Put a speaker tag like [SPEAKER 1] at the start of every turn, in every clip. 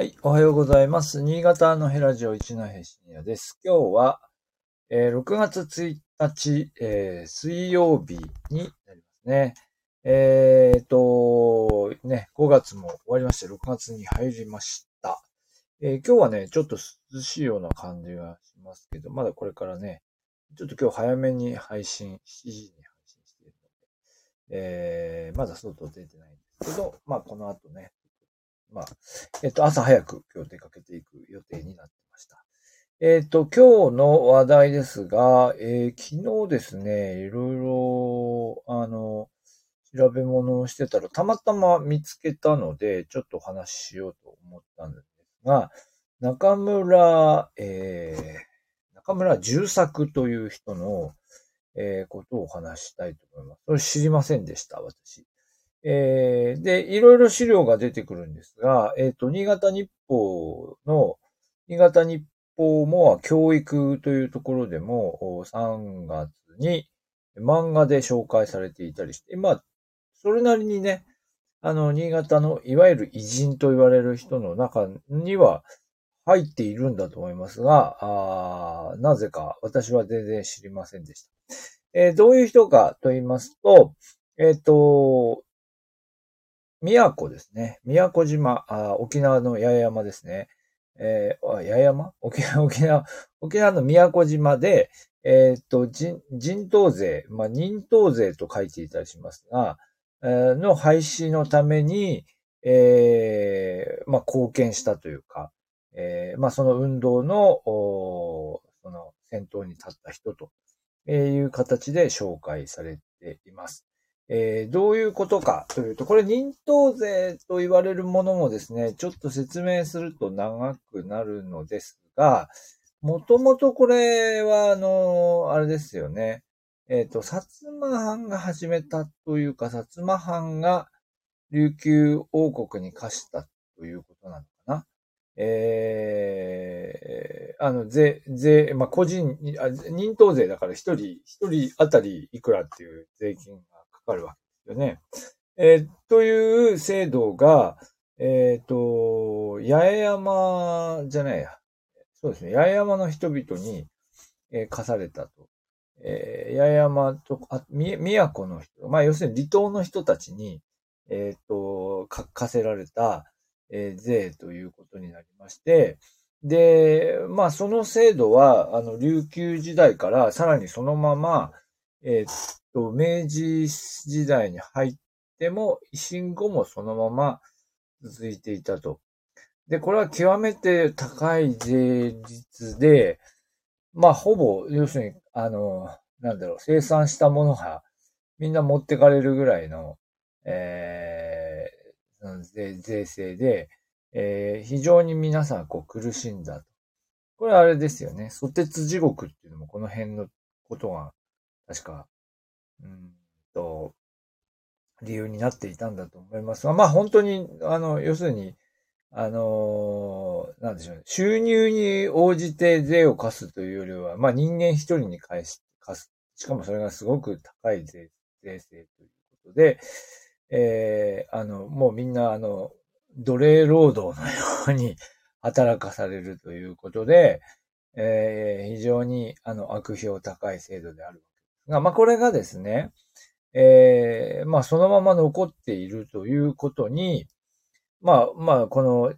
[SPEAKER 1] はい、おはようございます。新潟のヘラジオ一戸深夜です。今日は、えー6月1日、えー水曜日になりますね。えーと、ね、5月も終わりまして、6月に入りました。えー今日はね、ちょっと涼しいような感じがしますけど、まだこれからね、ちょっと今日早めに配信、7時に配信しているので、えまだ外出てないんですけど、まあこの後ね、まあ、えっと、朝早く今日出かけていく予定になってました。えっと、今日の話題ですが、えー昨日ですね、いろいろ、あの、調べ物をしてたら、たまたま見つけたので、ちょっとお話ししようと思ったんですが、中村、えー、中村重作という人の、えーことをお話ししたいと思います。それ知りませんでした、私。えーで、いろいろ資料が出てくるんですが、えっ、と、新潟日報の、新潟日報も教育というところでも、3月に漫画で紹介されていたりして、まあ、それなりにね、あの、新潟のいわゆる偉人と言われる人の中には入っているんだと思いますが、あなぜか私は全然知りませんでした。えーどういう人かと言いますと、えっ、と、宮古ですね。宮古島、あ沖縄の八重山ですね。えー、八重山？沖縄、沖縄、沖縄の宮古島で、えーっと、人、人頭税、まあ、人頭税と書いていたりしますが、えーの廃止のために、えーまあ、貢献したというか、えーまあ、その運動の、その、先頭に立った人という形で紹介されています。えーどういうことかというと、これ人頭税と言われるものもですね、ちょっと説明すると長くなるのですが、もともとこれは、あの、あれですよね。えっ、と、薩摩藩が始めたというか、薩摩藩が琉球王国に課したということなのかな。えー、あの、税、税、まあ、個人、あ人頭税だから一人、一人あたりいくらっていう税金かるわけですよね。えーという制度が、えっ、と、八重山じゃないや。そうですね。八重山の人々に、えー課されたと。えー八重山と、あ、み、宮古の人、まあ、要するに離島の人たちに、えっ、と、か課せられた、えー税ということになりまして、で、まあ、その制度は、あの、琉球時代からさらにそのまま、えっ、と、明治時代に入っても、維新後もそのまま続いていたと。で、これは極めて高い税率で、まあ、ほぼ、要するに、あの、なんだろう、生産したものがみんな持ってかれるぐらいの、えー税、税制で、えー非常に皆さんこう苦しんだ。これあれですよね。ソテツ地獄っていうのもこの辺のことが、確か、うんと、理由になっていたんだと思いますが、まあ本当に、あの、要するに、あのなんでしょうね。収入に応じて税を課すというよりは、まあ人間一人に返し、課す。しかもそれがすごく高い税、税制ということで、えーあの、もうみんな、あの、奴隷労働のように働かされるということで、えー非常に、あの、悪評高い制度であるが、まあこれがですね、えーまあそのまま残っているということに、まあ、まあ、この、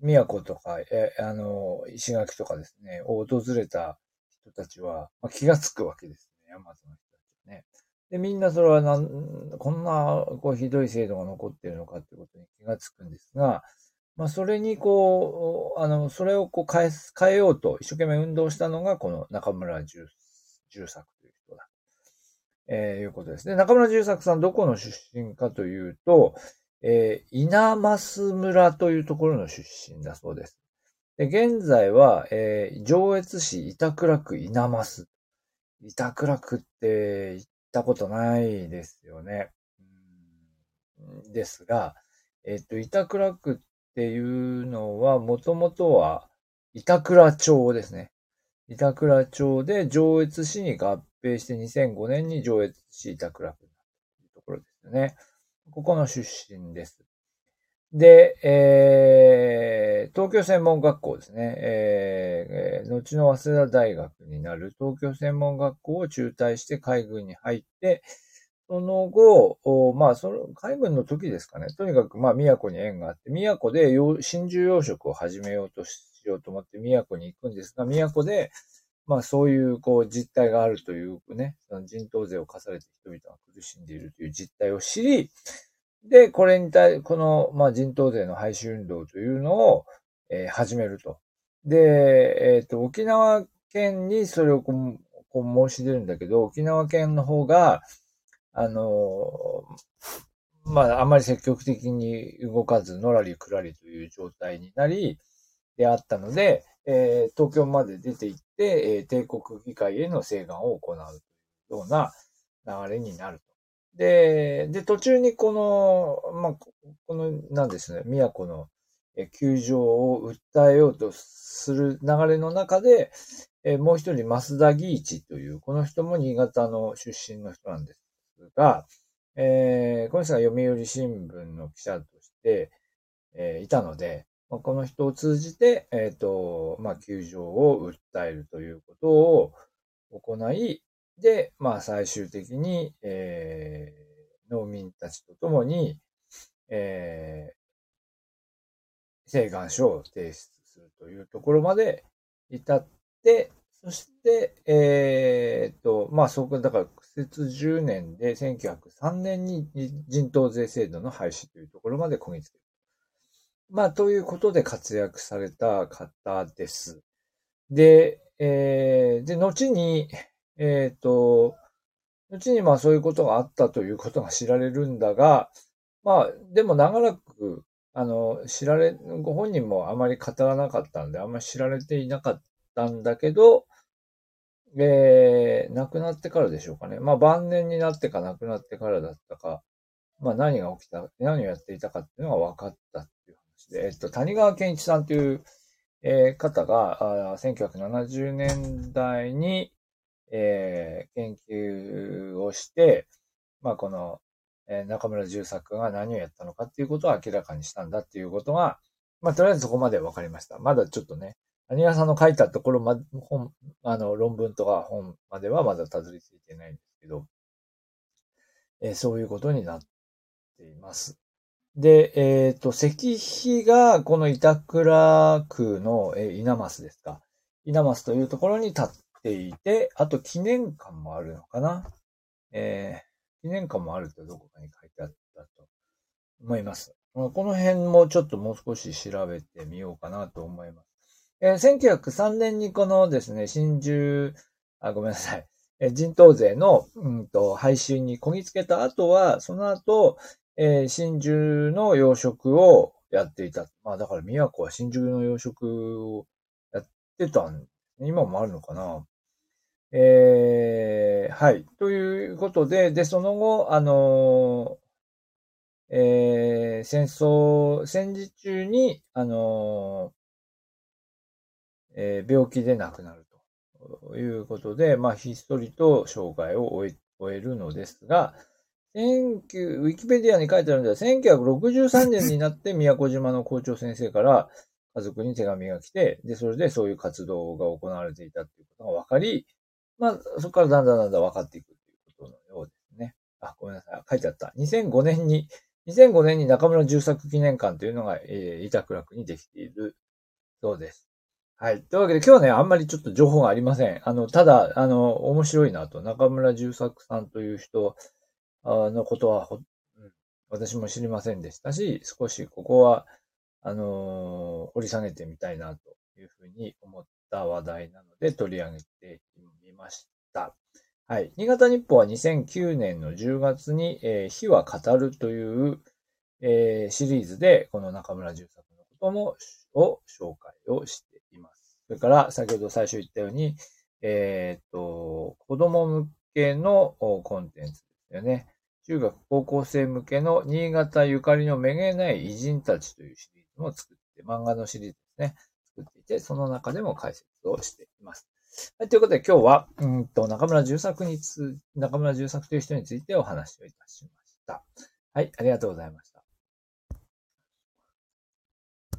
[SPEAKER 1] 宮古とか、え、あの、石垣とかですね、を訪れた人たちは、まあ、気がつくわけですね、山津の人たちはね。で、みんなそれはなん、こんな、こう、ひどい制度が残っているのかっていうことに気がつくんですが、まあ、それにこう、あの、それをこう変え、変えようと一生懸命運動したのが、この中村重作という。えーいうことですね。中村重作さん、どこの出身かというと、えー稲増村というところの出身だそうです。で現在は、えー上越市板倉区稲増。板倉区って行ったことないですよね。うんですが、えっ、と、板倉区っていうのは、もともとは板倉町ですね。板倉町で上越市に合併して2005年に上越市板倉区になったというところですね。ここの出身です。で、え東京専門学校ですね。えー、後の早稲田大学になる東京専門学校を中退して海軍に入って、その後、まあ、その、海軍の時ですかね。とにかく、まあ、宮古に縁があって、宮古で真珠養殖を始めようとしようと思って宮古に行くんですが、宮古で、まあ、そういう、こう、実態があるというね、その人頭税を課されて人々が苦しんでいるという実態を知り、で、これに対、この、まあ、人頭税の廃止運動というのを、えー、始めると。で、えっ、ー、と、沖縄県にそれをこう、こう申し出るんだけど、沖縄県の方が、あの、まあ、あまり積極的に動かず、のらりくらりという状態になり、であったので、えー、東京まで出て行って、え、帝国議会への請願を行うような流れになると。で、で、途中にこの、まあ、この、なんですね、宮古の球場を訴えようとする流れの中で、え、もう一人、増田義一という、この人も新潟の出身の人なんですが、えー、この人が読売新聞の記者として、えー、いたので、まあ、この人を通じて、えっ、ー、と、まあ、球場を訴えるということを行い、で、まあ、最終的に、えー、農民たちと共に、えー、請願書を提出するというところまで至って、そして、えー、と、まあ、そこ、だから、苦節10年で1903年に人頭税制度の廃止というところまでこぎつけ。まあ、ということで活躍された方です。で、えー、で、後に、えっ、ー、と、後にまあそういうことがあったということが知られるんだが、まあ、でも長らく、あの、知られ、ご本人もあまり語らなかったんで、あんまり知られていなかったんだけど、えー、亡くなってからでしょうかね。まあ晩年になってか亡くなってからだったか、まあ何が起きた、何をやっていたかっていうのが分かったっていう、えっと、谷川健一さんという、えー、方が、あ1970年代に、えー、研究をして、まあ、この、えー、中村重作が何をやったのかっていうことを明らかにしたんだっていうことが、まあ、とりあえずそこまで分かりました。まだちょっとね、谷川さんの書いたところま、本、あの、論文とか本まではまだたどり着いてないんですけど、えー、そういうことになっています。で、えっ、ー、と、石碑がこの板倉区の、えー、稲増ですか。稲増というところに立っていて、あと記念館もあるのかな。えー、記念館もあるってどこかに書いてあったと思います。この辺もちょっともう少し調べてみようかなと思います。えー、1903年にこのですね、真珠、あ、ごめんなさい。人頭税の、うんと、廃止にこぎつけた後は、その後、えー、真珠の養殖をやっていた。まあだから宮古は真珠の養殖をやってたん、今もあるのかな。えー、はい。ということで、で、その後、あのー、えー、戦争、戦時中に、あのー、えー、病気で亡くなるということで、まあ、ひっそりと生涯を終え終えるのですが、ウィキペディアに書いてあるんでは、1963年になって宮古島の校長先生から家族に手紙が来て、で、それでそういう活動が行われていたっていうことが分かり、まあ、そこからだんだんだんだん分かっていくということのようですね。あ、ごめんなさい。書いてあった。2005年に、2005年に中村重作記念館というのが、えー、板倉区にできているそうです。はい。というわけで今日はね、あんまりちょっと情報がありません。あの、ただ、あの、面白いなと、中村重作さんという人、のことはほ、私も知りませんでしたし、少しここは、あのー、掘り下げてみたいなというふうに思った話題なので取り上げてみました。はい。新潟日報は2009年の10月に、えー、火は語るという、えー、シリーズで、この中村重作のことも、を紹介をしています。それから、先ほど最初言ったように、えっ、と、子供向けのコンテンツですよね。中学高校生向けの新潟ゆかりのめげない偉人たちというシリーズも作って、漫画のシリーズですね、作っていて、その中でも解説をしています。はい、ということで今日は、うんと、中村重作につ、中村重作という人についてお話をいたしました。はい、ありがとうございました。